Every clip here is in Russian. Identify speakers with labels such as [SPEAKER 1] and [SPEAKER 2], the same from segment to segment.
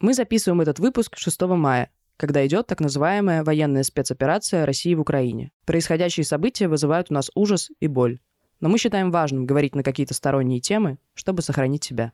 [SPEAKER 1] Мы записываем этот выпуск 6 мая, когда идет так называемая военная спецоперация России в Украине. Происходящие события вызывают у нас ужас и боль. Но мы считаем важным говорить на какие-то сторонние темы, чтобы сохранить себя.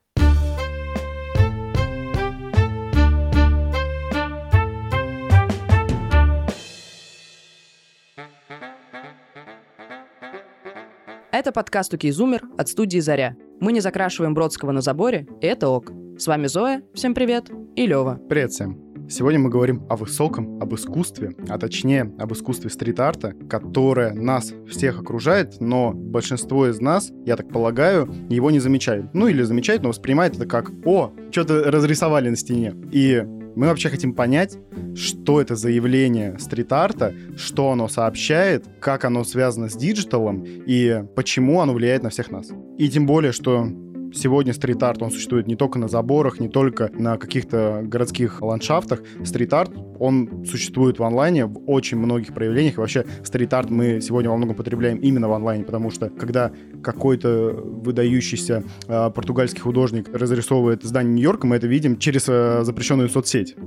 [SPEAKER 1] Это подкаст «Укейзумер» от студии «Заря». Мы не закрашиваем Бродского на заборе, и это ок. С вами Зоя, всем привет, и Лева.
[SPEAKER 2] Привет всем. Сегодня мы говорим о высоком, об искусстве, а точнее об искусстве стрит-арта, которое нас всех окружает, но большинство из нас, я так полагаю, его не замечают. Ну или замечают, но воспринимают это как «О, что-то разрисовали на стене». И мы вообще хотим понять, что это за явление стрит-арта, что оно сообщает, как оно связано с digital ом и почему оно влияет на всех нас. И тем более, что Сегодня стрит-арт, он существует не только на заборах, не только на каких-то городских ландшафтах. Стрит-арт, он существует в онлайне в очень многих проявлениях. И вообще стрит-арт мы сегодня во многом потребляем именно в онлайне, потому что когда какой-то выдающийся э, португальский художник разрисовывает здание Нью-Йорка, мы это видим через э, запрещенную соцсеть.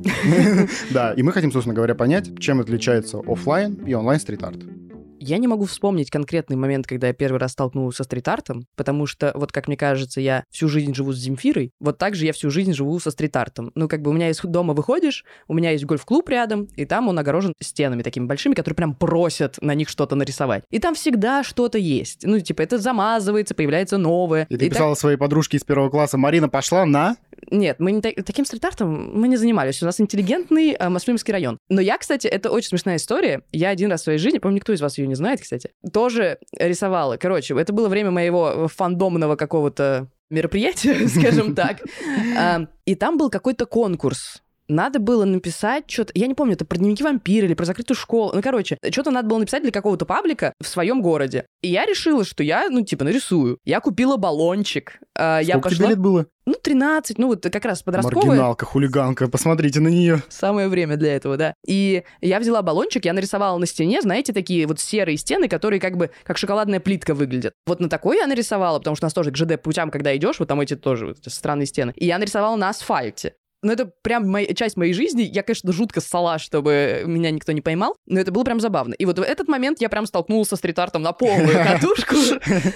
[SPEAKER 2] Да, и мы хотим, собственно говоря, понять, чем отличается офлайн и онлайн стрит-арт.
[SPEAKER 1] Я не могу вспомнить конкретный момент, когда я первый раз столкнулся со стрит-артом, потому что, вот как мне кажется, я всю жизнь живу с Земфирой, вот так же я всю жизнь живу со стрит-артом. Ну, как бы у меня из дома выходишь, у меня есть гольф-клуб рядом, и там он огорожен стенами такими большими, которые прям просят на них что-то нарисовать. И там всегда что-то есть. Ну, типа, это замазывается, появляется новое.
[SPEAKER 2] И ты и писала так... своей подружке из первого класса, Марина пошла на...
[SPEAKER 1] Нет, мы не та... таким стрит-артом мы не занимались. У нас интеллигентный э, Москвинский район. Но я, кстати, это очень смешная история. Я один раз в своей жизни, помню, никто из вас ее не знает, кстати, тоже рисовала. Короче, это было время моего фандомного какого-то мероприятия, скажем так. И там был какой-то конкурс надо было написать что-то, я не помню, это про дневники вампира или про закрытую школу. Ну, короче, что-то надо было написать для какого-то паблика в своем городе. И я решила, что я, ну, типа, нарисую. Я купила баллончик.
[SPEAKER 2] Сколько я пошла... тебе лет было?
[SPEAKER 1] Ну, 13, ну, вот как раз подростковая.
[SPEAKER 2] Маргиналка, хулиганка, посмотрите на нее.
[SPEAKER 1] Самое время для этого, да. И я взяла баллончик, я нарисовала на стене, знаете, такие вот серые стены, которые как бы как шоколадная плитка выглядят. Вот на такой я нарисовала, потому что у нас тоже к ЖД путям, когда идешь, вот там эти тоже вот странные стены. И я нарисовала на асфальте. Ну, это прям моя, часть моей жизни. Я, конечно, жутко ссала, чтобы меня никто не поймал, но это было прям забавно. И вот в этот момент я прям столкнулся с стрит-артом на полную катушку.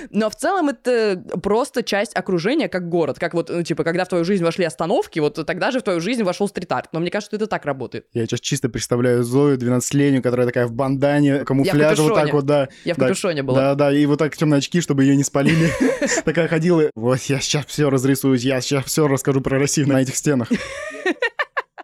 [SPEAKER 1] Но в целом это просто часть окружения, как город. Как вот, ну, типа, когда в твою жизнь вошли остановки, вот тогда же в твою жизнь вошел стрит-арт. Но мне кажется, что это так работает.
[SPEAKER 2] Я сейчас чисто представляю Зою, 12-летнюю, которая такая в бандане, камуфляже, вот так вот, да.
[SPEAKER 1] Я в капюшоне была.
[SPEAKER 2] Да, да, и вот так темные очки, чтобы ее не спалили. Такая ходила, вот я сейчас все разрисуюсь, я сейчас все расскажу про Россию на этих стенах.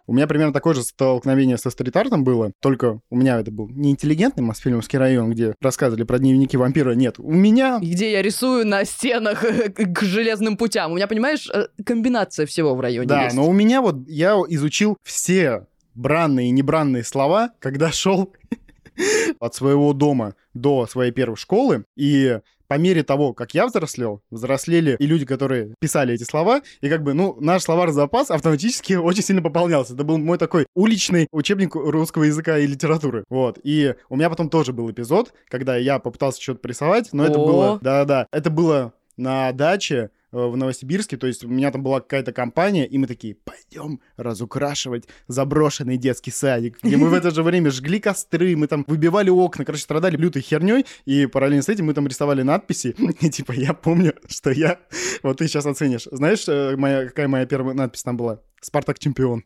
[SPEAKER 2] У меня примерно такое же столкновение со стрит-артом было, только у меня это был не интеллигентный Мосфильмовский район, где рассказывали про дневники вампира, нет. У меня...
[SPEAKER 1] Где я рисую на стенах к железным путям. У меня, понимаешь, э, комбинация всего в районе
[SPEAKER 2] Да,
[SPEAKER 1] есть.
[SPEAKER 2] но у меня вот, я изучил все бранные и небранные слова, когда шел от своего дома до своей первой школы, и по мере того, как я взрослел, взрослели и люди, которые писали эти слова, и как бы, ну, наш словарный запас автоматически очень сильно пополнялся. Это был мой такой уличный учебник русского языка и литературы. Вот. И у меня потом тоже был эпизод, когда я попытался что-то порисовать, но это было... Да-да-да. Это было на даче, в Новосибирске, то есть у меня там была какая-то компания, и мы такие, пойдем разукрашивать заброшенный детский садик, где мы в это же время жгли костры, мы там выбивали окна, короче, страдали лютой херней, и параллельно с этим мы там рисовали надписи, и типа я помню, что я, вот ты сейчас оценишь, знаешь, э, моя, какая моя первая надпись там была? «Спартак чемпион».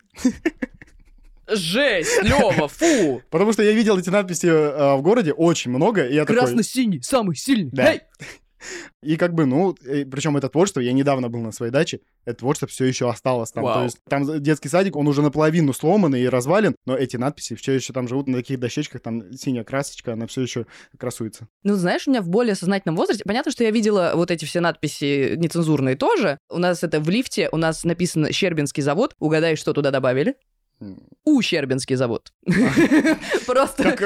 [SPEAKER 1] Жесть, Лева, фу!
[SPEAKER 2] Потому что я видел эти надписи э, в городе очень много, и я
[SPEAKER 1] Красно-синий, самый сильный.
[SPEAKER 2] Да. И как бы, ну, причем это творчество, я недавно был на своей даче, это творчество все еще осталось там. Вау. То есть там детский садик, он уже наполовину сломанный и развален, но эти надписи все еще там живут на таких дощечках, там синяя красочка, она все еще красуется.
[SPEAKER 1] Ну, знаешь, у меня в более сознательном возрасте, понятно, что я видела вот эти все надписи нецензурные тоже. У нас это в лифте, у нас написано «Щербинский завод», угадай, что туда добавили? У Щербинский завод.
[SPEAKER 2] Просто...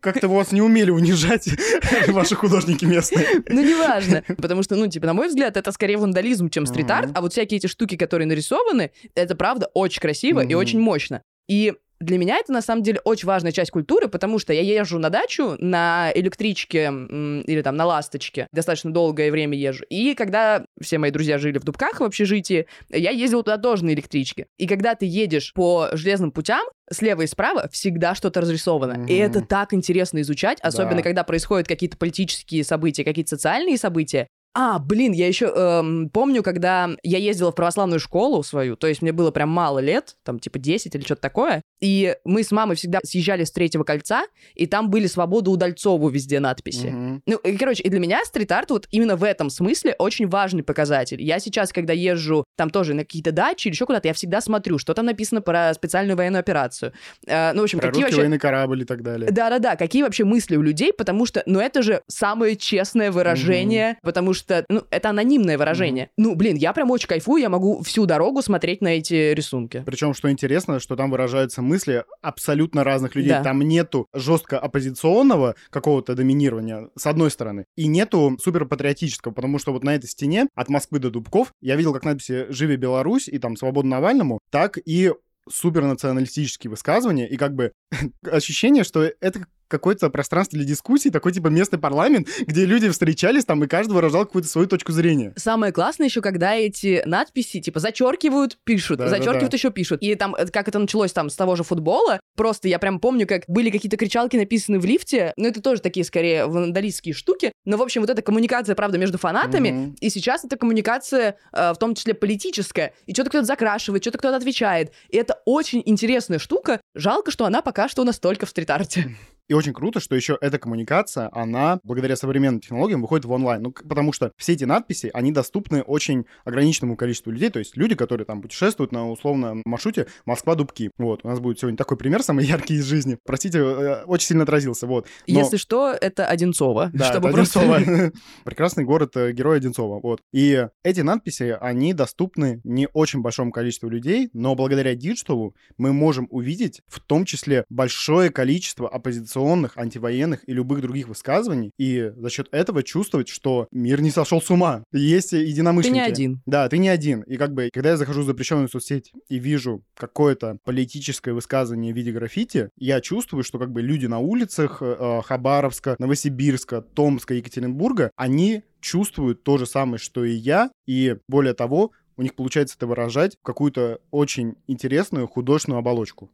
[SPEAKER 2] Как-то вас не умели унижать ваши художники местные.
[SPEAKER 1] Ну, неважно. Потому что, ну, типа, на мой взгляд, это скорее вандализм, чем стрит-арт. А вот всякие эти штуки, которые нарисованы, это правда очень красиво и очень мощно. И для меня это на самом деле очень важная часть культуры, потому что я езжу на дачу на электричке или там на ласточке, достаточно долгое время езжу. И когда все мои друзья жили в Дубках в общежитии, я ездила туда тоже на электричке. И когда ты едешь по железным путям, слева и справа всегда что-то разрисовано.
[SPEAKER 2] Мгм.
[SPEAKER 1] И это так интересно изучать, особенно
[SPEAKER 2] Да.
[SPEAKER 1] когда происходят какие-то политические события, какие-то социальные события. А, блин, я еще эм, помню, когда я ездила в православную школу свою, то есть мне было прям мало лет, там типа 10 или что-то такое, и мы с мамой всегда съезжали с третьего кольца, и там были «Свобода Удальцову» везде надписи.
[SPEAKER 2] Мгм.
[SPEAKER 1] Ну, и, короче, и для меня стрит-арт вот именно в этом смысле очень важный показатель. Я сейчас, когда езжу там тоже на какие-то дачи или еще куда-то, я всегда смотрю, что там написано про специальную военную операцию. Э, ну, в общем,
[SPEAKER 2] Про
[SPEAKER 1] какие вообще...
[SPEAKER 2] военный корабль и так далее.
[SPEAKER 1] Да-да-да, какие вообще мысли у людей, потому что, ну, это же самое честное выражение, потому что, ну, это анонимное выражение. Ну, блин, я прям очень кайфую, я могу всю дорогу смотреть на эти рисунки.
[SPEAKER 2] Причем, что интересно, что там выражаются мысли абсолютно разных людей.
[SPEAKER 1] Да.
[SPEAKER 2] Там нету жестко оппозиционного какого-то доминирования, с одной стороны, и нету суперпатриотического, потому что вот на этой стене от Москвы до Дубков я видел как надписи «Живи Беларусь» и там «Свобода Навальному», так и супернационалистические высказывания, и как бы ощущение, что это какое-то пространство для дискуссий, такой типа местный парламент, где люди встречались там, и каждый выражал какую-то свою точку зрения.
[SPEAKER 1] Самое классное еще, когда эти надписи, типа, зачеркивают, пишут,
[SPEAKER 2] Да-да-да.
[SPEAKER 1] зачеркивают, еще пишут. И там, э, как это началось там с того же футбола, просто я прям помню, как были какие-то кричалки написаны в лифте, ну, это тоже такие, скорее, вандалистские штуки, но, в общем, вот эта коммуникация, правда, между фанатами,
[SPEAKER 2] Мгм.
[SPEAKER 1] и сейчас эта коммуникация, э, в том числе политическая, и что-то кто-то закрашивает, что-то кто-то отвечает, и это очень интересная штука, жалко, что она пока что у нас только в стрит-арте.
[SPEAKER 2] И очень круто, что еще эта коммуникация, она благодаря современным технологиям выходит в онлайн. Ну, потому что все эти надписи, они доступны очень ограниченному количеству людей. То есть люди, которые там путешествуют на условном маршруте Москва-Дубки. Вот, у нас будет сегодня такой пример, самый яркий из жизни. Простите, э, очень сильно отразился, вот. Но-
[SPEAKER 1] Если что, это Одинцово,
[SPEAKER 2] Да,
[SPEAKER 1] чтобы
[SPEAKER 2] это
[SPEAKER 1] просто...
[SPEAKER 2] Одинцово. Прекрасный город э, Героя Одинцова. Вот. И эти надписи, они доступны не очень большому количеству людей, но благодаря digital у мы можем увидеть в том числе большое количество оппозиционных, антивоенных и любых других высказываний, и за счет этого чувствовать, что мир не сошел с ума. Есть
[SPEAKER 1] Ты
[SPEAKER 2] единомышленники.
[SPEAKER 1] не один.
[SPEAKER 2] Да, ты не один. И как бы, когда я захожу в запрещенную соцсеть и вижу какое-то политическое высказывание в виде граффити, я чувствую, что как бы люди на улицах э, э, Хабаровска, Новосибирска, Томска, Екатеринбурга, они чувствуют то же самое, что и я, и более того, у них получается это выражать в какую-то очень интересную художественную оболочку.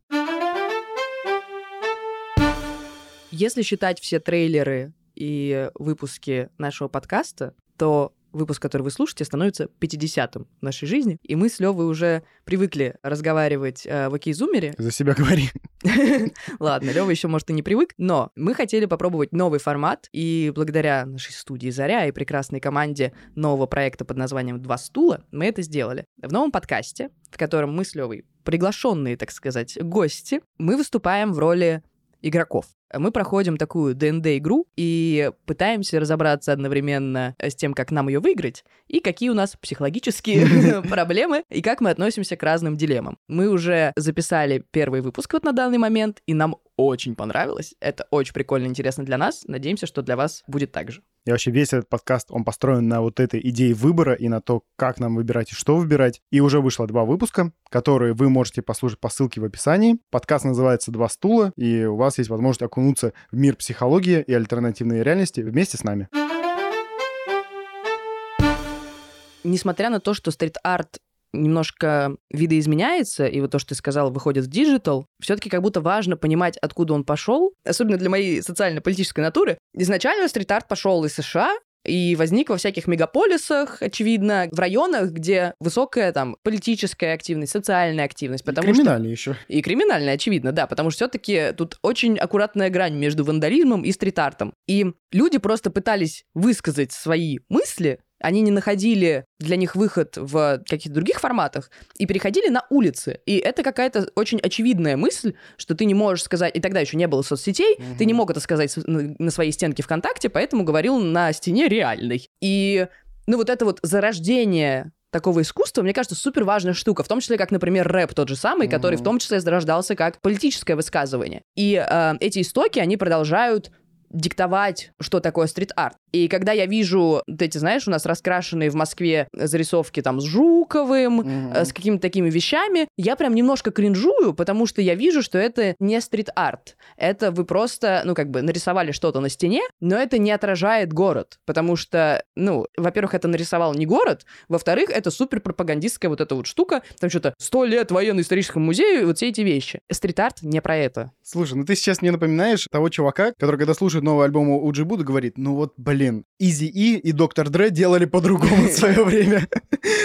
[SPEAKER 1] Если считать все трейлеры и выпуски нашего подкаста, то выпуск, который вы слушаете, становится 50-м в нашей жизни. И мы с Левой уже привыкли разговаривать э, в окей-зумере.
[SPEAKER 2] За себя говори.
[SPEAKER 1] Ладно, Лева еще, может, и не привык, но мы хотели попробовать новый формат, и благодаря нашей студии «Заря» и прекрасной команде нового проекта под названием «Два стула» мы это сделали. В новом подкасте, в котором мы с Левой приглашенные, так сказать, гости, мы выступаем в роли игроков. Мы проходим такую ДНД-игру и пытаемся разобраться одновременно с тем, как нам ее выиграть, и какие у нас психологические проблемы, и как мы относимся к разным дилеммам. Мы уже записали первый выпуск вот на данный момент, и нам очень понравилось. Это очень прикольно, интересно для нас. Надеемся, что для вас будет так же.
[SPEAKER 2] И вообще весь этот подкаст, он построен на вот этой идее выбора и на то, как нам выбирать и что выбирать. И уже вышло два выпуска, которые вы можете послушать по ссылке в описании. Подкаст называется «Два стула», и у вас есть возможность окунуться в мир психологии и альтернативной реальности вместе с нами.
[SPEAKER 1] Несмотря на то, что стрит-арт немножко видоизменяется, и вот то, что ты сказал, выходит в digital, все-таки как будто важно понимать, откуда он пошел, особенно для моей социально-политической натуры. Изначально стрит-арт пошел из США, и возник во всяких мегаполисах, очевидно, в районах, где высокая там политическая активность, социальная активность, потому что
[SPEAKER 2] Криминальный еще.
[SPEAKER 1] и криминальная, очевидно, да, потому что все-таки тут очень аккуратная грань между вандализмом и стрит-артом. И люди просто пытались высказать свои мысли, они не находили для них выход в каких-то других форматах и переходили на улицы. И это какая-то очень очевидная мысль, что ты не можешь сказать, и тогда еще не было соцсетей,
[SPEAKER 2] Мгм.
[SPEAKER 1] ты не мог это сказать на своей стенке ВКонтакте, поэтому говорил на стене реальной. И, ну, вот это вот зарождение такого искусства, мне кажется, супер важная штука, в том числе, как, например, рэп тот же самый, который в том числе зарождался как политическое высказывание. И э, эти истоки, они продолжают диктовать, что такое стрит-арт. И когда я вижу вот эти, знаешь, у нас раскрашенные в Москве зарисовки там с Жуковым, э, с какими-то такими вещами, я прям немножко кринжую, потому что я вижу, что это не стрит-арт. Это вы просто, ну, как бы нарисовали что-то на стене, но это не отражает город, потому что, ну, во-первых, это нарисовал не город, во-вторых, это супер пропагандистская вот эта вот штука, там что-то «сто лет военно-историческому музею» и вот все эти вещи. Стрит-арт не про это.
[SPEAKER 2] Слушай, ну ты сейчас мне напоминаешь того чувака, который, когда слушает новый альбом у Уджибуда, говорит, ну вот, блин, Изи И и Доктор Дре делали по-другому в свое время.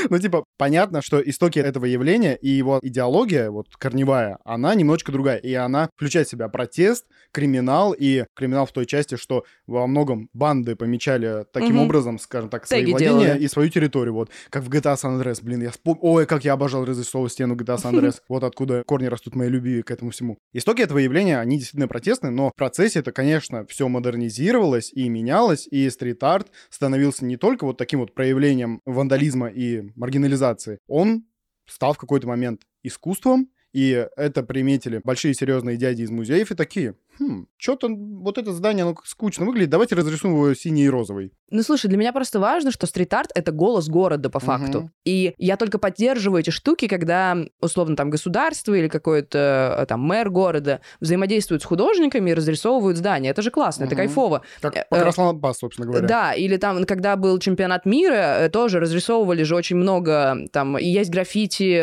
[SPEAKER 2] Ну, типа, понятно, что истоки этого явления и его идеология, вот, корневая, она немножечко другая. И она включает в себя протест, криминал, и криминал в той части, что во многом банды помечали таким образом, скажем так, свои
[SPEAKER 1] Теги
[SPEAKER 2] владения
[SPEAKER 1] делали.
[SPEAKER 2] и свою территорию. Вот, как в GTA San Andreas. Блин, я. Ой, как я обожал разрисовывать стену GTA San Andreas. Вот откуда корни растут моей любви к этому всему. Истоки этого явления, они действительно протестные, но в процессе это, конечно, все модернизировалось и менялось, и стрит-арт становился не только вот таким вот проявлением вандализма и маргинализации, он стал в какой-то момент искусством, и это приметили большие серьезные дяди из музеев и такие, хм, что-то вот это здание, оно скучно выглядит, давайте разрисуем его синий и розовый.
[SPEAKER 1] Ну, слушай, для меня просто важно, что стрит-арт — это голос города по факту.
[SPEAKER 2] Мгм.
[SPEAKER 1] И я только поддерживаю эти штуки, когда, условно, там, государство или какой-то, э, там, мэр города взаимодействуют с художниками и разрисовывают здания. Это же классно, это
[SPEAKER 2] Мгм.
[SPEAKER 1] кайфово.
[SPEAKER 2] Как
[SPEAKER 1] Э,
[SPEAKER 2] по
[SPEAKER 1] э,
[SPEAKER 2] Красноламбас, собственно говоря.
[SPEAKER 1] Да, или там, когда был чемпионат мира, тоже разрисовывали же очень много, там, и есть граффити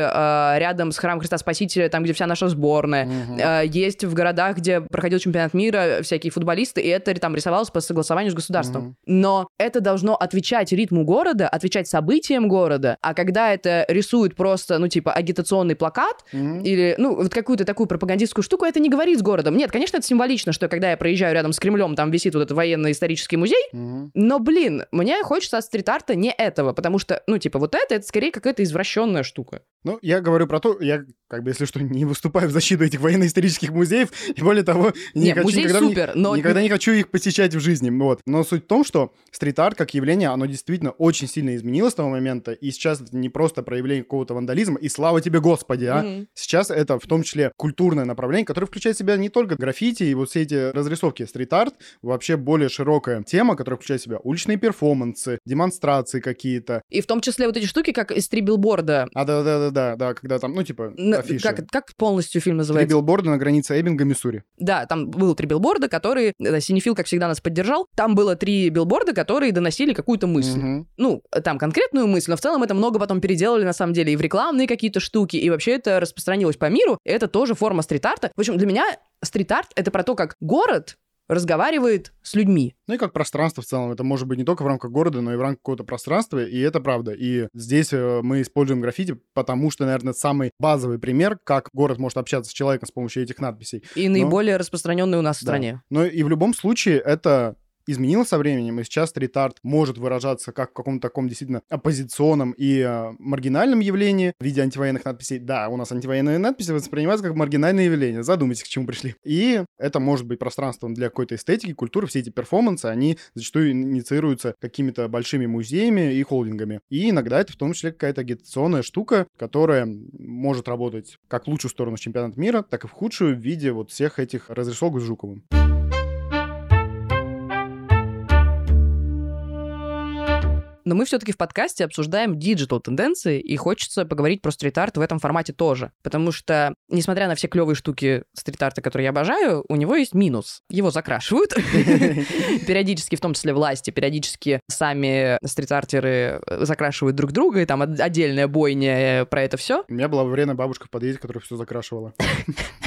[SPEAKER 1] рядом с храмом Христа Спасителя, там, где вся наша сборная. Э, Есть в городах, где проходил чемпионат мира, всякие футболисты, и это там рисовалось по согласованию с государством.
[SPEAKER 2] Мгм.
[SPEAKER 1] Но это должно отвечать ритму города, отвечать событиям города. А когда это рисует просто, ну, типа, агитационный плакат,
[SPEAKER 2] Мгм.
[SPEAKER 1] или, ну, вот какую-то такую пропагандистскую штуку, это не говорит с городом. Нет, конечно, это символично, что когда я проезжаю рядом с Кремлем, там висит вот этот военно-исторический музей,
[SPEAKER 2] Мгм.
[SPEAKER 1] но, блин, мне хочется от стрит-арта не этого, потому что, ну, типа, вот это, это скорее какая-то извращенная штука.
[SPEAKER 2] Ну, я говорю про то, я, как бы, если что, не выступаю в защиту этих военно-исторических музеев, и более того, не,
[SPEAKER 1] Не,
[SPEAKER 2] хочу
[SPEAKER 1] музей
[SPEAKER 2] никогда,
[SPEAKER 1] супер, но...
[SPEAKER 2] никогда не хочу их посещать в жизни, вот. Но суть в том, что стрит-арт как явление, оно действительно очень сильно изменилось с того момента, и сейчас это не просто проявление какого-то вандализма, и слава тебе, Господи, а!
[SPEAKER 1] Мгм.
[SPEAKER 2] Сейчас это в том числе культурное направление, которое включает в себя не только граффити и вот все эти разрисовки. Стрит-арт вообще более широкая тема, которая включает в себя уличные перформансы, демонстрации какие-то.
[SPEAKER 1] И в том числе вот эти штуки, как из три билборда.
[SPEAKER 2] А, да-да-да-да, да, когда там, ну, типа,
[SPEAKER 1] На-
[SPEAKER 2] афиши.
[SPEAKER 1] Как, как полностью фильм
[SPEAKER 2] Три
[SPEAKER 1] называется?
[SPEAKER 2] билборда на границе Эббинга, Миссури.
[SPEAKER 1] Да, там было три билборда, которые... э, Синефил, как всегда, нас поддержал. Там было три билборда, которые доносили какую-то мысль.
[SPEAKER 2] Мгм.
[SPEAKER 1] Ну, там конкретную мысль, но в целом это много потом переделали, на самом деле, и в рекламные какие-то штуки, и вообще это распространилось по миру. Это тоже форма стрит-арта. В общем, для меня стрит-арт — это про то, как город разговаривает с людьми.
[SPEAKER 2] Ну и как пространство в целом. Это может быть не только в рамках города, но и в рамках какого-то пространства, и это правда. И здесь э, мы используем граффити, потому что, наверное, самый базовый пример, как город может общаться с человеком с помощью этих надписей.
[SPEAKER 1] И наиболее распространенные у нас в
[SPEAKER 2] Да.
[SPEAKER 1] стране.
[SPEAKER 2] Но и в любом случае это изменилось со временем, и сейчас стрит-арт может выражаться как в каком-то таком действительно оппозиционном и э, маргинальном явлении в виде антивоенных надписей. Да, у нас антивоенные надписи воспринимаются как маргинальное явление. Задумайтесь, к чему пришли. И это может быть пространством для какой-то эстетики, культуры. Все эти перформансы, они зачастую инициируются какими-то большими музеями и холдингами. И иногда это в том числе какая-то агитационная штука, которая может работать как в лучшую сторону чемпионата мира, так и в худшую в виде вот всех этих разрисовок с Жуковым.
[SPEAKER 1] Но мы все-таки в подкасте обсуждаем digital тенденции, и хочется поговорить про стрит-арт в этом формате тоже. Потому что, несмотря на все клевые штуки стрит-арта, которые я обожаю, у него есть минус. Его закрашивают. Периодически, в том числе власти, периодически сами стрит-артеры закрашивают друг друга, и там от- отдельная бойня э, про это все.
[SPEAKER 2] У меня была вредная бабушка в подъезде, которая все закрашивала.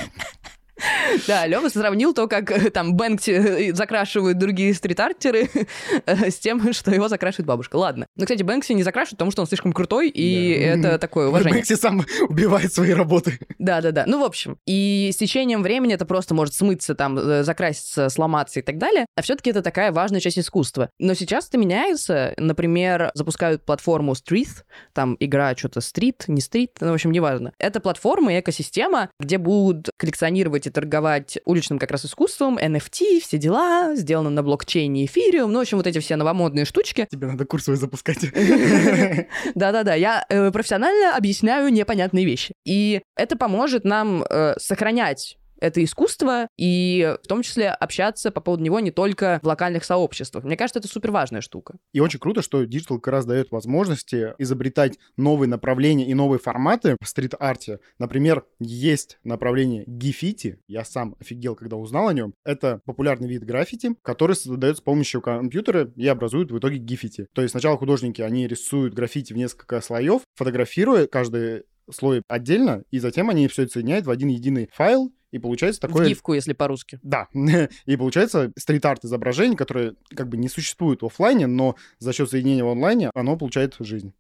[SPEAKER 1] Да, Лёва сравнил то, как э, там Бэнкси э, закрашивают другие стрит-артеры э, с тем, что его закрашивает бабушка. Ладно. Но, кстати, Бэнкси не закрашивают, потому что он слишком крутой, и
[SPEAKER 2] Да.
[SPEAKER 1] это такое уважение.
[SPEAKER 2] Бэнкси сам убивает свои работы.
[SPEAKER 1] Да-да-да. Ну, в общем, и с течением времени это просто может смыться, там, э, закраситься, сломаться и так далее. А все таки это такая важная часть искусства. Но сейчас это меняется. Например, запускают платформу Street, там игра что-то стрит, не стрит, ну, в общем, неважно. Это платформа и экосистема, где будут коллекционировать и торговать уличным как раз искусством, NFT, все дела, сделано на блокчейне эфириум, ну, в общем, вот эти все новомодные штучки.
[SPEAKER 2] Тебе надо курс свой запускать.
[SPEAKER 1] Да-да-да, я э, профессионально объясняю непонятные вещи. И это поможет нам э, сохранять это искусство, и в том числе общаться по поводу него не только в локальных сообществах. Мне кажется, это супер важная штука.
[SPEAKER 2] И очень круто, что digital как раз дает возможности изобретать новые направления и новые форматы в стрит-арте. Например, есть направление GIF-iti. Я сам офигел, когда узнал о нем. Это популярный вид граффити, который создается с помощью компьютера и образует в итоге GIF-iti. То есть сначала художники, они рисуют граффити в несколько слоев, фотографируя каждый слой отдельно, и затем они все это соединяют в один единый файл, и получается такое...
[SPEAKER 1] В гифку, если по-русски.
[SPEAKER 2] Да. и получается стрит-арт изображение, которое как бы не существует в офлайне, но за счет соединения в онлайне оно получает жизнь.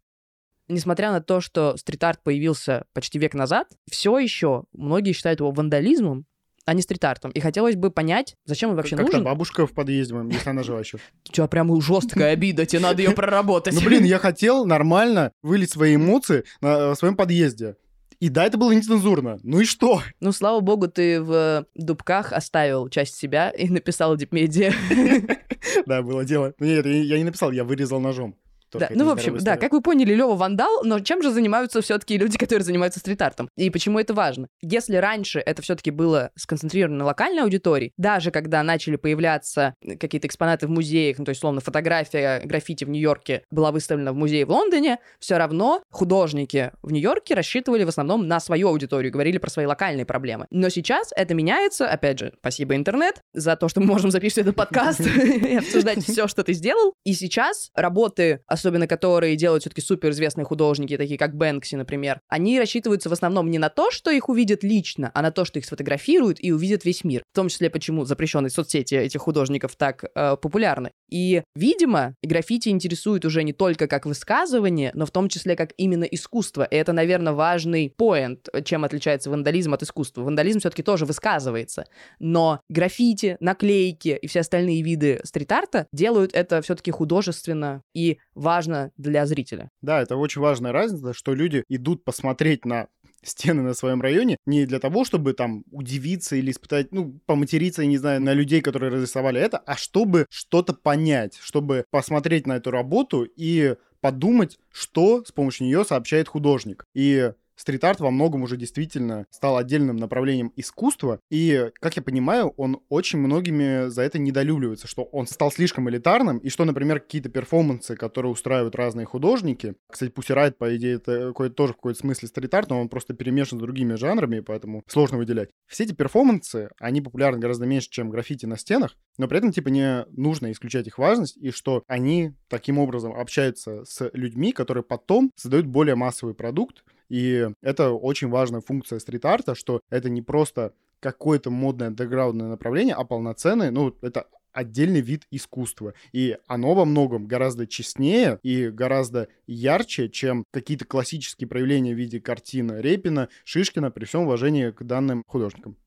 [SPEAKER 1] Несмотря на то, что стрит-арт появился почти век назад, все еще многие считают его вандализмом, а не стрит-артом. И хотелось бы понять, зачем он вообще
[SPEAKER 2] как
[SPEAKER 1] нужен.
[SPEAKER 2] бабушка в подъезде, если она жива еще.
[SPEAKER 1] У тебя прям жесткая обида, тебе надо ее проработать.
[SPEAKER 2] Ну, блин, я хотел нормально вылить свои эмоции на своем подъезде. И да, это было нецензурно. Ну и что?
[SPEAKER 1] Ну, слава богу, ты в дубках оставил часть себя и написал дипмедиа.
[SPEAKER 2] Да, было дело. Нет, я не написал, я вырезал ножом.
[SPEAKER 1] Да. Ну, в общем, да, как вы поняли, Лева вандал, но чем же занимаются все-таки люди, которые занимаются стрит-артом? И почему это важно? Если раньше это все-таки было сконцентрировано на локальной аудитории, даже когда начали появляться какие-то экспонаты в музеях, ну, то есть, словно фотография граффити в Нью-Йорке была выставлена в музее в Лондоне, все равно художники в Нью-Йорке рассчитывали в основном на свою аудиторию, говорили про свои локальные проблемы. Но сейчас это меняется, опять же, спасибо интернет за то, что мы можем записывать этот подкаст и обсуждать все, что ты сделал. И сейчас работы, особенно которые делают все-таки суперизвестные художники, такие как Бэнкси, например, они рассчитываются в основном не на то, что их увидят лично, а на то, что их сфотографируют и увидят весь мир. В том числе, почему запрещенные соцсети этих художников так э, популярны. И, видимо, граффити интересует уже не только как высказывание, но в том числе как именно искусство. И это, наверное, важный поинт, чем отличается вандализм от искусства. Вандализм все-таки тоже высказывается. Но граффити, наклейки и все остальные виды стрит-арта делают это все-таки художественно и важно для зрителя.
[SPEAKER 2] Да, это очень важная разница, что люди идут посмотреть на стены на своем районе не для того, чтобы там удивиться или испытать, ну, поматериться, я не знаю, на людей, которые разрисовали это, а чтобы что-то понять, чтобы посмотреть на эту работу и подумать, что с помощью нее сообщает художник. И стрит-арт во многом уже действительно стал отдельным направлением искусства, и, как я понимаю, он очень многими за это недолюбливается, что он стал слишком элитарным, и что, например, какие-то перформансы, которые устраивают разные художники, кстати, Pussy Riot, по идее, это какой-то, тоже в какой-то смысле стрит-арт, но он просто перемешан с другими жанрами, поэтому сложно выделять. Все эти перформансы, они популярны гораздо меньше, чем граффити на стенах, но при этом, типа, не нужно исключать их важность, и что они таким образом общаются с людьми, которые потом создают более массовый продукт, и это очень важная функция стрит-арта, что это не просто какое-то модное андеграундное направление, а полноценное, ну, это отдельный вид искусства. И оно во многом гораздо честнее и гораздо ярче, чем какие-то классические проявления в виде картины Репина, Шишкина, при всем уважении к данным художникам.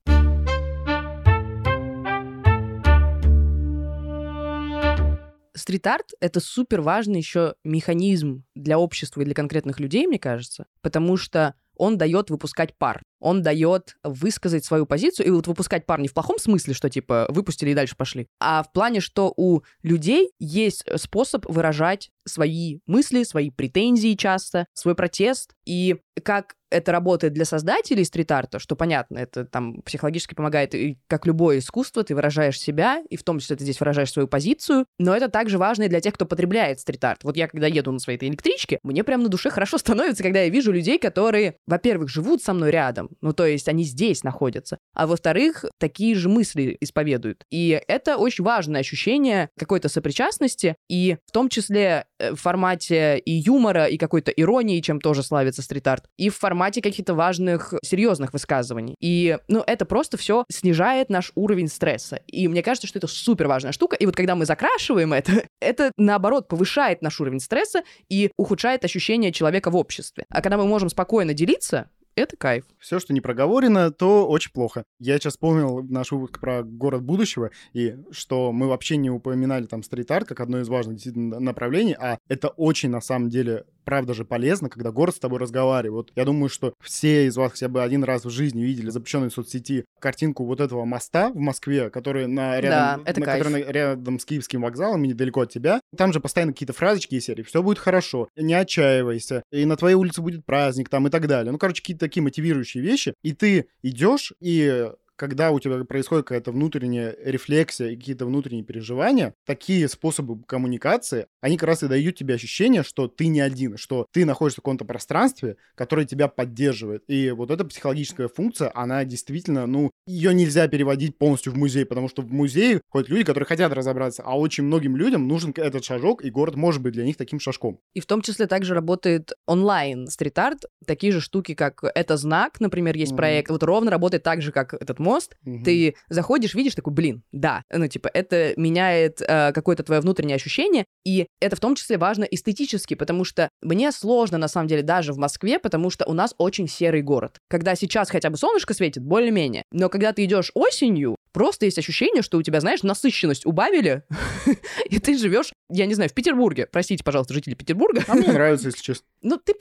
[SPEAKER 1] Стрит-арт — это супер важный еще механизм для общества и для конкретных людей, мне кажется, потому что он дает выпускать пар он дает высказать свою позицию, и вот выпускать пар не в плохом смысле, что типа выпустили и дальше пошли, а в плане, что у людей есть способ выражать свои мысли, свои претензии часто, свой протест, и как это работает для создателей стрит-арта, что понятно, это там психологически помогает, и как любое искусство, ты выражаешь себя, и в том числе ты здесь выражаешь свою позицию, но это также важно и для тех, кто потребляет стрит-арт. Вот я, когда еду на своей электричке, мне прям на душе хорошо становится, когда я вижу людей, которые, во-первых, живут со мной рядом, ну, то есть они здесь находятся. А во-вторых, такие же мысли исповедуют. И это очень важное ощущение какой-то сопричастности, и в том числе э, в формате и юмора, и какой-то иронии, чем тоже славится стрит-арт, и в формате каких-то важных, серьезных высказываний. И, ну, это просто все снижает наш уровень стресса. И мне кажется, что это супер важная штука. И вот когда мы закрашиваем это, это, наоборот, повышает наш уровень стресса и ухудшает ощущение человека в обществе. А когда мы можем спокойно делиться, это кайф.
[SPEAKER 2] Все, что не проговорено, то очень плохо. Я сейчас вспомнил наш выпуск про город будущего, и что мы вообще не упоминали там стрит-арт как одно из важных действительно направлений, а это очень на самом деле правда же полезно, когда город с тобой разговаривает. Вот я думаю, что все из вас хотя бы один раз в жизни видели запрещенной соцсети картинку вот этого моста в Москве, который на рядом,
[SPEAKER 1] да, это
[SPEAKER 2] на,
[SPEAKER 1] кайф.
[SPEAKER 2] который на, рядом с Киевским вокзалом и недалеко от тебя. Там же постоянно какие-то фразочки из серии «все будет хорошо», «не отчаивайся», и на твоей улице будет праздник там и так далее. Ну, короче, какие-то такие мотивирующие вещи. И ты идешь и когда у тебя происходит какая-то внутренняя рефлексия и какие-то внутренние переживания, такие способы коммуникации, они как раз и дают тебе ощущение, что ты не один, что ты находишься в каком-то пространстве, которое тебя поддерживает. И вот эта психологическая функция, она действительно, ну, ее нельзя переводить полностью в музей, потому что в музей ходят люди, которые хотят разобраться, а очень многим людям нужен этот шажок, и город может быть для них таким шажком.
[SPEAKER 1] И в том числе также работает онлайн стрит-арт, такие же штуки, как «Это знак», например, есть mm-hmm. проект, вот ровно работает так же, как этот мост. Mm-hmm. Ты заходишь, видишь, такой, блин, да, ну, типа, это меняет э, какое-то твое внутреннее ощущение, и это в том числе важно эстетически, потому что мне сложно, на самом деле, даже в Москве, потому что у нас очень серый город. Когда сейчас хотя бы солнышко светит, более-менее, но когда ты идешь осенью, просто есть ощущение, что у тебя, знаешь, насыщенность убавили, и ты живешь, я не знаю, в Петербурге. Простите, пожалуйста, жители Петербурга.
[SPEAKER 2] А мне нравится, если честно.
[SPEAKER 1] Ну, ты...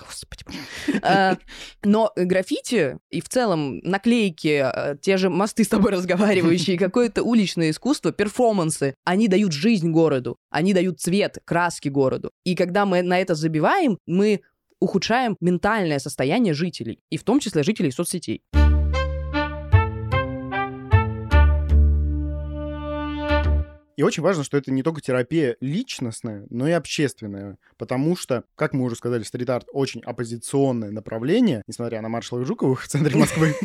[SPEAKER 1] Господи. А, но граффити и в целом наклейки, а, те же мосты с тобой разговаривающие, какое-то уличное искусство, перформансы, они дают жизнь городу, они дают цвет, краски городу. И когда мы на это забиваем, мы ухудшаем ментальное состояние жителей, и в том числе жителей соцсетей.
[SPEAKER 2] И очень важно, что это не только терапия личностная, но и общественная. Потому что, как мы уже сказали, стрит-арт очень оппозиционное направление, несмотря на маршала Жукова в центре Москвы.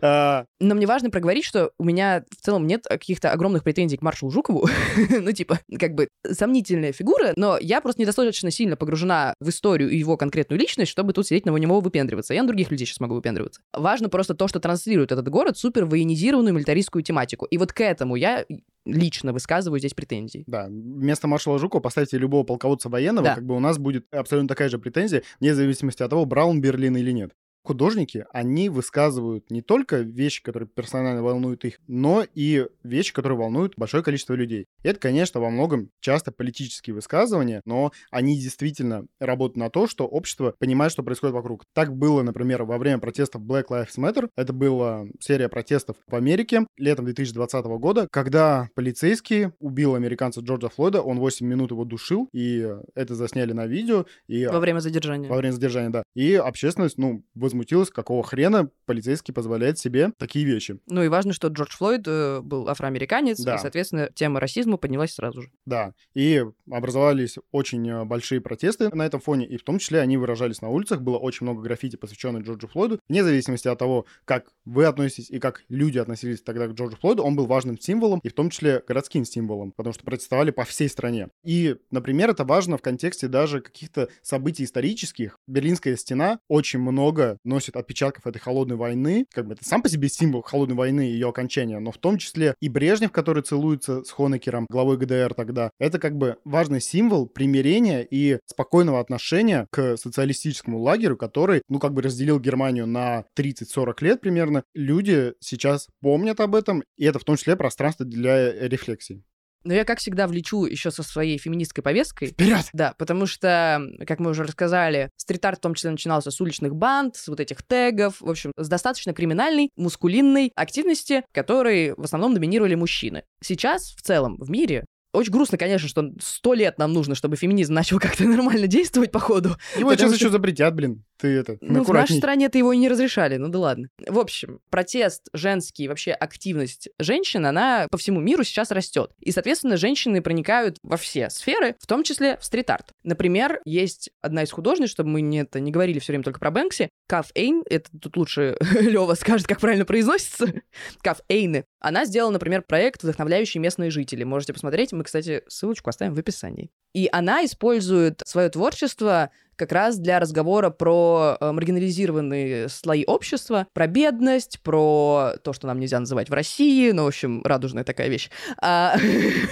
[SPEAKER 1] А, но мне важно проговорить, что у меня в целом нет каких-то огромных претензий к маршалу Жукову. ну, типа, как бы сомнительная фигура, но я просто недостаточно сильно погружена в историю и его конкретную личность, чтобы тут сидеть на него выпендриваться. Я на других людей сейчас могу выпендриваться. Важно просто то, что транслирует этот город супер военизированную милитаристскую тематику. И вот к этому я лично высказываю здесь претензии.
[SPEAKER 2] Да, вместо маршала Жукова поставьте любого полководца военного, да. как бы у нас будет абсолютно такая же претензия, вне зависимости от того, брал он Берлин или нет художники, они высказывают не только вещи, которые персонально волнуют их, но и вещи, которые волнуют большое количество людей. И это, конечно, во многом часто политические высказывания, но они действительно работают на то, что общество понимает, что происходит вокруг. Так было, например, во время протестов Black Lives Matter. Это была серия протестов в Америке летом 2020 года, когда полицейский убил американца Джорджа Флойда, он 8 минут его душил, и это засняли на видео. И...
[SPEAKER 1] Во время задержания.
[SPEAKER 2] Во время задержания, да. И общественность, ну, возмутилась, какого хрена полицейский позволяет себе такие вещи.
[SPEAKER 1] Ну и важно, что Джордж Флойд э, был афроамериканец, да. и, соответственно, тема расизма поднялась сразу же.
[SPEAKER 2] Да, и образовались очень э, большие протесты на этом фоне, и в том числе они выражались на улицах, было очень много граффити, посвященных Джорджу Флойду. Вне зависимости от того, как вы относитесь и как люди относились тогда к Джорджу Флойду, он был важным символом, и в том числе городским символом, потому что протестовали по всей стране. И, например, это важно в контексте даже каких-то событий исторических. Берлинская стена очень много носит отпечатков этой холодной войны. Как бы это сам по себе символ холодной войны и ее окончания, но в том числе и Брежнев, который целуется с Хонекером, главой ГДР тогда. Это как бы важный символ примирения и спокойного отношения к социалистическому лагерю, который, ну, как бы разделил Германию на 30-40 лет примерно. Люди сейчас помнят об этом, и это в том числе пространство для рефлексии.
[SPEAKER 1] Но я, как всегда, влечу еще со своей феминистской повесткой.
[SPEAKER 2] Вперед!
[SPEAKER 1] Да, потому что, как мы уже рассказали, стрит-арт в том числе начинался с уличных банд, с вот этих тегов, в общем, с достаточно криминальной, мускулинной активности, которые в основном доминировали мужчины. Сейчас, в целом, в мире очень грустно, конечно, что сто лет нам нужно, чтобы феминизм начал как-то нормально действовать, походу.
[SPEAKER 2] Его сейчас что... еще запретят, блин. Ты это,
[SPEAKER 1] Ну, в нашей стране это его и не разрешали, ну да ладно. В общем, протест женский, вообще активность женщин, она по всему миру сейчас растет. И, соответственно, женщины проникают во все сферы, в том числе в стрит-арт. Например, есть одна из художниц, чтобы мы не, это, не говорили все время только про Бэнкси, Каф Эйн, это тут лучше Лева скажет, как правильно произносится, Каф Эйны. Она сделала, например, проект, вдохновляющий местные жители. Можете посмотреть, мы, кстати, ссылочку оставим в описании. И она использует свое творчество как раз для разговора про э, маргинализированные слои общества, про бедность, про то, что нам нельзя называть в России, ну, в общем, радужная такая вещь. А...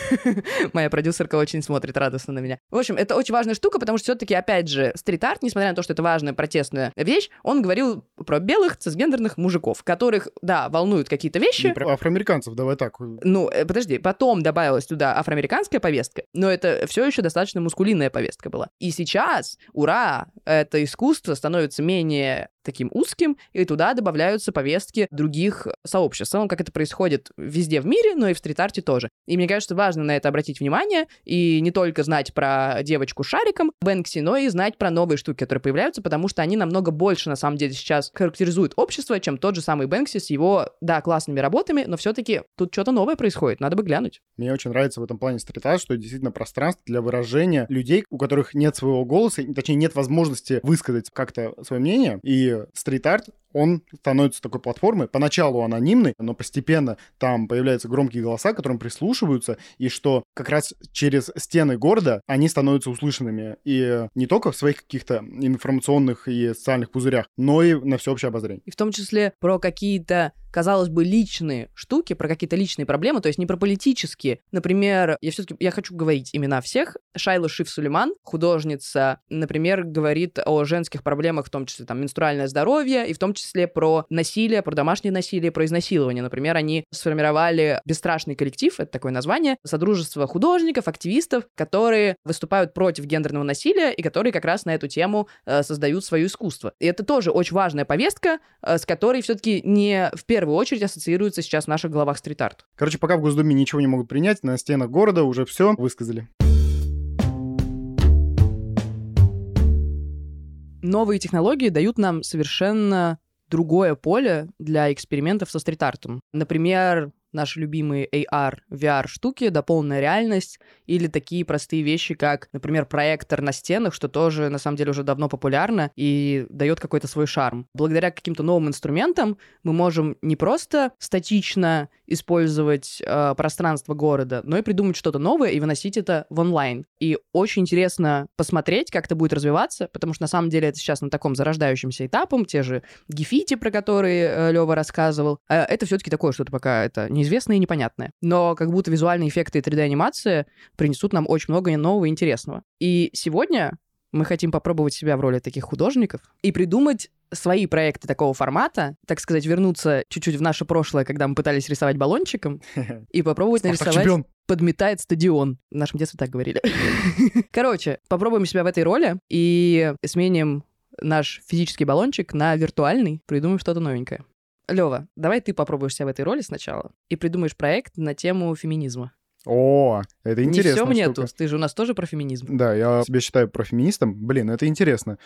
[SPEAKER 1] Моя продюсерка очень смотрит радостно на меня. В общем, это очень важная штука, потому что все-таки, опять же, стрит-арт, несмотря на то, что это важная протестная вещь, он говорил про белых цисгендерных мужиков, которых, да, волнуют какие-то вещи.
[SPEAKER 2] Про афроамериканцев, давай так.
[SPEAKER 1] Ну, э, подожди, потом добавилась туда афроамериканская повестка, но это все еще достаточно мускулинная повестка была. И сейчас, ура, это искусство становится менее таким узким, и туда добавляются повестки других сообществ. В целом, как это происходит везде в мире, но и в стрит-арте тоже. И мне кажется, важно на это обратить внимание, и не только знать про девочку с шариком Бэнкси, но и знать про новые штуки, которые появляются, потому что они намного больше, на самом деле, сейчас характеризуют общество, чем тот же самый Бэнкси с его, да, классными работами, но все-таки тут что-то новое происходит, надо бы глянуть.
[SPEAKER 2] Мне очень нравится в этом плане стрит-арт, что действительно пространство для выражения людей, у которых нет своего голоса, точнее, нет возможности высказать как-то свое мнение, и стрит-арт он становится такой платформой. Поначалу анонимный, но постепенно там появляются громкие голоса, которым прислушиваются, и что как раз через стены города они становятся услышанными. И не только в своих каких-то информационных и социальных пузырях, но и на всеобщее обозрение.
[SPEAKER 1] И в том числе про какие-то казалось бы, личные штуки, про какие-то личные проблемы, то есть не про политические. Например, я все-таки я хочу говорить имена всех. Шайла Шиф Сулейман, художница, например, говорит о женских проблемах, в том числе там менструальное здоровье, и в том числе про насилие, про домашнее насилие, про изнасилование. Например, они сформировали бесстрашный коллектив, это такое название, содружество художников, активистов, которые выступают против гендерного насилия и которые как раз на эту тему э, создают свое искусство. И это тоже очень важная повестка, э, с которой все-таки не в первую первую очередь ассоциируется сейчас в наших головах стрит-арт.
[SPEAKER 2] Короче, пока в Госдуме ничего не могут принять, на стенах города уже все высказали.
[SPEAKER 1] Новые технологии дают нам совершенно другое поле для экспериментов со стрит-артом. Например, наши любимые AR, VR штуки, дополненная реальность или такие простые вещи, как, например, проектор на стенах, что тоже на самом деле уже давно популярно и дает какой-то свой шарм. Благодаря каким-то новым инструментам мы можем не просто статично использовать э, пространство города, но и придумать что-то новое и выносить это в онлайн. И очень интересно посмотреть, как это будет развиваться, потому что на самом деле это сейчас на таком зарождающемся этапом, те же гифити, про которые э, Лева рассказывал, э, это все-таки такое что-то пока это неизвестное и непонятное. Но как будто визуальные эффекты и 3D-анимация принесут нам очень много нового и интересного. И сегодня мы хотим попробовать себя в роли таких художников и придумать свои проекты такого формата, так сказать, вернуться чуть-чуть в наше прошлое, когда мы пытались рисовать баллончиком, и попробовать нарисовать подметает стадион. В нашем детстве так говорили. Короче, попробуем себя в этой роли и сменим наш физический баллончик на виртуальный, придумаем что-то новенькое. Лева, давай ты попробуешь себя в этой роли сначала и придумаешь проект на тему феминизма.
[SPEAKER 2] О, это интересно.
[SPEAKER 1] Не все мне тут. Ты же у нас тоже про феминизм.
[SPEAKER 2] Да, я себя считаю профеминистом. Блин, это интересно.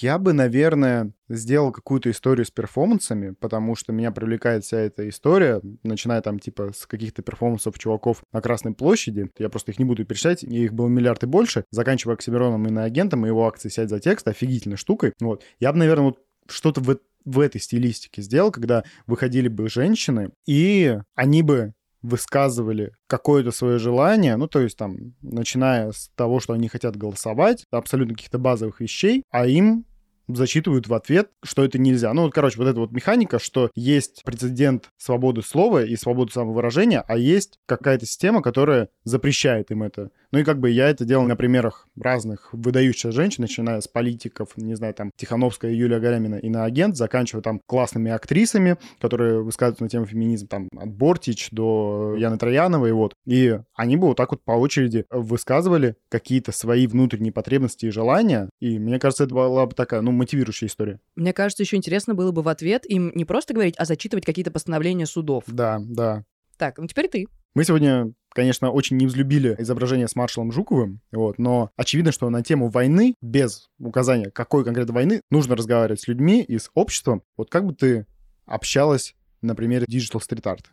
[SPEAKER 2] Я бы, наверное, сделал какую-то историю с перформансами, потому что меня привлекает вся эта история, начиная там типа с каких-то перформансов чуваков на Красной площади. Я просто их не буду перечислять, их было миллиард и больше, заканчивая Оксимироном и на агентом, и его акции «Сядь за текст» офигительной штукой. Вот. Я бы, наверное, вот что-то в, в этой стилистике сделал, когда выходили бы женщины, и они бы высказывали какое-то свое желание, ну, то есть там, начиная с того, что они хотят голосовать, абсолютно каких-то базовых вещей, а им зачитывают в ответ, что это нельзя. Ну, вот, короче, вот эта вот механика, что есть прецедент свободы слова и свободы самовыражения, а есть какая-то система, которая запрещает им это. Ну и как бы я это делал на примерах разных выдающихся женщин, начиная с политиков, не знаю, там, Тихановская, Юлия Галямина агент, заканчивая там классными актрисами, которые высказываются на тему феминизма, там, от Бортич до Яны Трояновой, вот. И они бы вот так вот по очереди высказывали какие-то свои внутренние потребности и желания, и мне кажется, это была бы такая, ну, мотивирующая история.
[SPEAKER 1] Мне кажется, еще интересно было бы в ответ им не просто говорить, а зачитывать какие-то постановления судов.
[SPEAKER 2] Да, да.
[SPEAKER 1] Так, ну теперь ты.
[SPEAKER 2] Мы сегодня, конечно, очень не взлюбили изображение с маршалом Жуковым, вот, но очевидно, что на тему войны, без указания какой конкретно войны, нужно разговаривать с людьми и с обществом. Вот как бы ты общалась на примере Digital Street Art?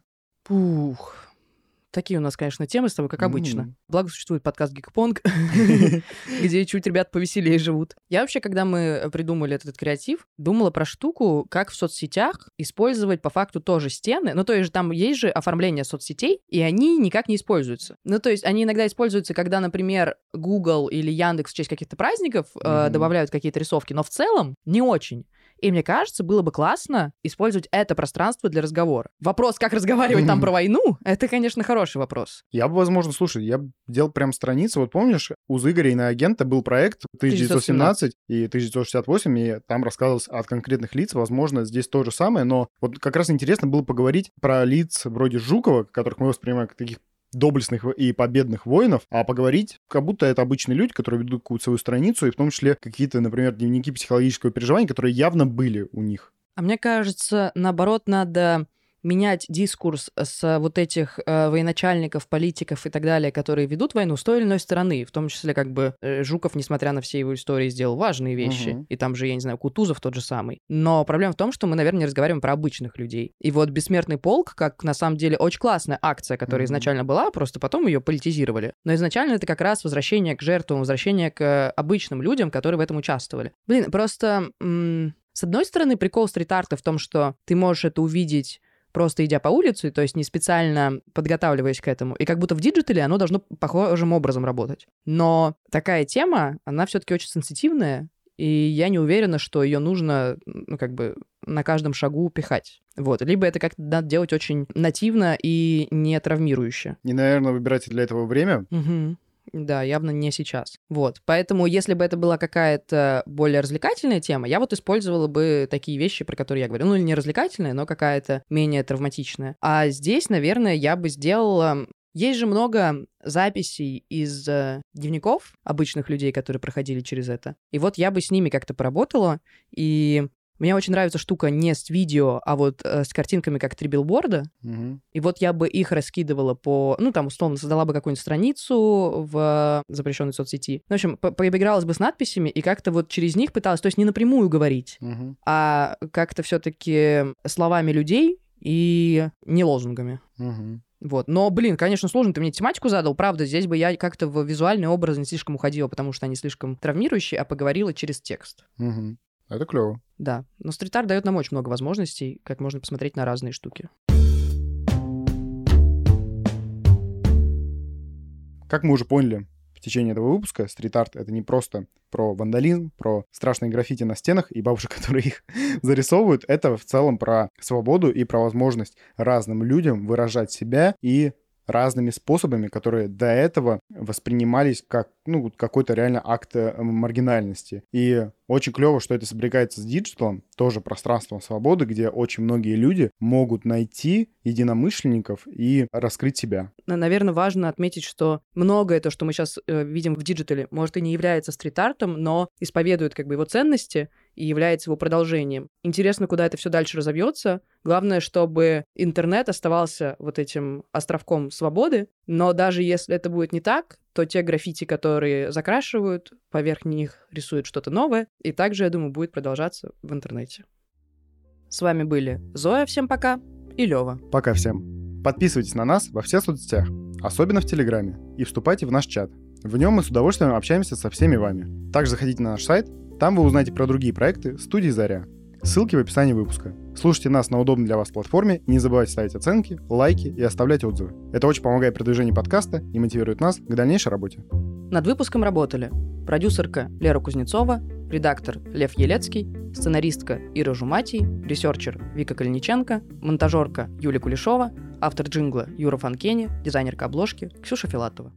[SPEAKER 1] Пух, Такие у нас, конечно, темы с тобой, как обычно. Mm. Благо существует подкаст Гикпонг, где чуть ребят повеселее живут. Я вообще, когда мы придумали этот креатив, думала про штуку, как в соцсетях использовать по факту тоже стены. Ну, то есть там есть же оформление соцсетей, и они никак не используются. Ну, то есть они иногда используются, когда, например, Google или Яндекс в честь каких-то праздников э, добавляют какие-то рисовки, но в целом не очень. И мне кажется, было бы классно использовать это пространство для разговора. Вопрос, как разговаривать там про войну, это, конечно, хороший вопрос.
[SPEAKER 2] Я бы, возможно, слушай, я делал прям страницу. Вот помнишь, у Игоря и на агента был проект 1917 и 1968, и там рассказывалось от конкретных лиц. Возможно, здесь то же самое, но вот как раз интересно было поговорить про лиц вроде Жукова, которых мы воспринимаем как таких доблестных и победных воинов, а поговорить, как будто это обычные люди, которые ведут какую-то свою страницу, и в том числе какие-то, например, дневники психологического переживания, которые явно были у них.
[SPEAKER 1] А мне кажется, наоборот, надо менять дискурс с вот этих э, военачальников, политиков и так далее, которые ведут войну с той или иной стороны, в том числе как бы э, Жуков, несмотря на все его истории, сделал важные вещи, угу. и там же, я не знаю, Кутузов тот же самый. Но проблема в том, что мы, наверное, не разговариваем про обычных людей. И вот «Бессмертный полк», как на самом деле очень классная акция, которая угу. изначально была, просто потом ее политизировали. Но изначально это как раз возвращение к жертвам, возвращение к обычным людям, которые в этом участвовали. Блин, просто... М- с одной стороны, прикол стрит-арта в том, что ты можешь это увидеть просто идя по улице, то есть не специально подготавливаясь к этому. И как будто в digital е оно должно похожим образом работать. Но такая тема, она все-таки очень сенситивная, и я не уверена, что ее нужно, ну, как бы на каждом шагу пихать. Вот. Либо это как-то надо делать очень нативно и не травмирующе.
[SPEAKER 2] И, наверное, выбирать для этого время.
[SPEAKER 1] Угу. Да, явно не сейчас. Вот. Поэтому, если бы это была какая-то более развлекательная тема, я вот использовала бы такие вещи, про которые я говорю. Ну, или не развлекательная, но какая-то менее травматичная. А здесь, наверное, я бы сделала есть же много записей из э, дневников обычных людей, которые проходили через это. И вот я бы с ними как-то поработала, и мне очень нравится штука не с видео, а вот э, с картинками, как три билборда.
[SPEAKER 2] Угу.
[SPEAKER 1] И вот я бы их раскидывала по... Ну, там, условно, создала бы какую-нибудь страницу в запрещенной соцсети. Ну, в общем, по поигралась бы с надписями и как-то вот через них пыталась, то есть не напрямую говорить,
[SPEAKER 2] угу.
[SPEAKER 1] а как-то все таки словами людей и не лозунгами.
[SPEAKER 2] Угу.
[SPEAKER 1] Вот. Но, блин, конечно, сложно. Ты мне тематику задал. Правда, здесь бы я как-то в визуальный образ не слишком уходила, потому что они слишком травмирующие, а поговорила через текст.
[SPEAKER 2] Угу. Это клево.
[SPEAKER 1] Да. Но стрит-арт дает нам очень много возможностей, как можно посмотреть на разные штуки.
[SPEAKER 2] Как мы уже поняли в течение этого выпуска, стрит-арт — это не просто про вандализм, про страшные граффити на стенах и бабушек, которые их зарисовывают. Это в целом про свободу и про возможность разным людям выражать себя и разными способами, которые до этого воспринимались как ну, какой-то реально акт э, маргинальности. И очень клево, что это сопрягается с диджиталом, тоже пространством свободы, где очень многие люди могут найти единомышленников и раскрыть себя.
[SPEAKER 1] Наверное, важно отметить, что многое то, что мы сейчас э, видим в диджитале, может и не является стрит-артом, но исповедует как бы его ценности и является его продолжением. Интересно, куда это все дальше разовьется. Главное, чтобы интернет оставался вот этим островком свободы, но даже если это будет не так, то те граффити, которые закрашивают, поверх них рисуют что-то новое, и также, я думаю, будет продолжаться в интернете. С вами были Зоя, всем пока, и Лева.
[SPEAKER 2] Пока всем. Подписывайтесь на нас во всех соцсетях, особенно в Телеграме, и вступайте в наш чат. В нем мы с удовольствием общаемся со всеми вами. Также заходите на наш сайт, там вы узнаете про другие проекты студии «Заря». Ссылки в описании выпуска. Слушайте нас на удобной для вас платформе, не забывайте ставить оценки, лайки и оставлять отзывы. Это очень помогает продвижению подкаста и мотивирует нас к дальнейшей работе.
[SPEAKER 1] Над выпуском работали продюсерка Лера Кузнецова, редактор Лев Елецкий, сценаристка Ира Жуматий, ресерчер Вика Калиниченко, монтажерка Юлия Кулешова, автор джингла Юра Фанкени, дизайнерка обложки Ксюша Филатова.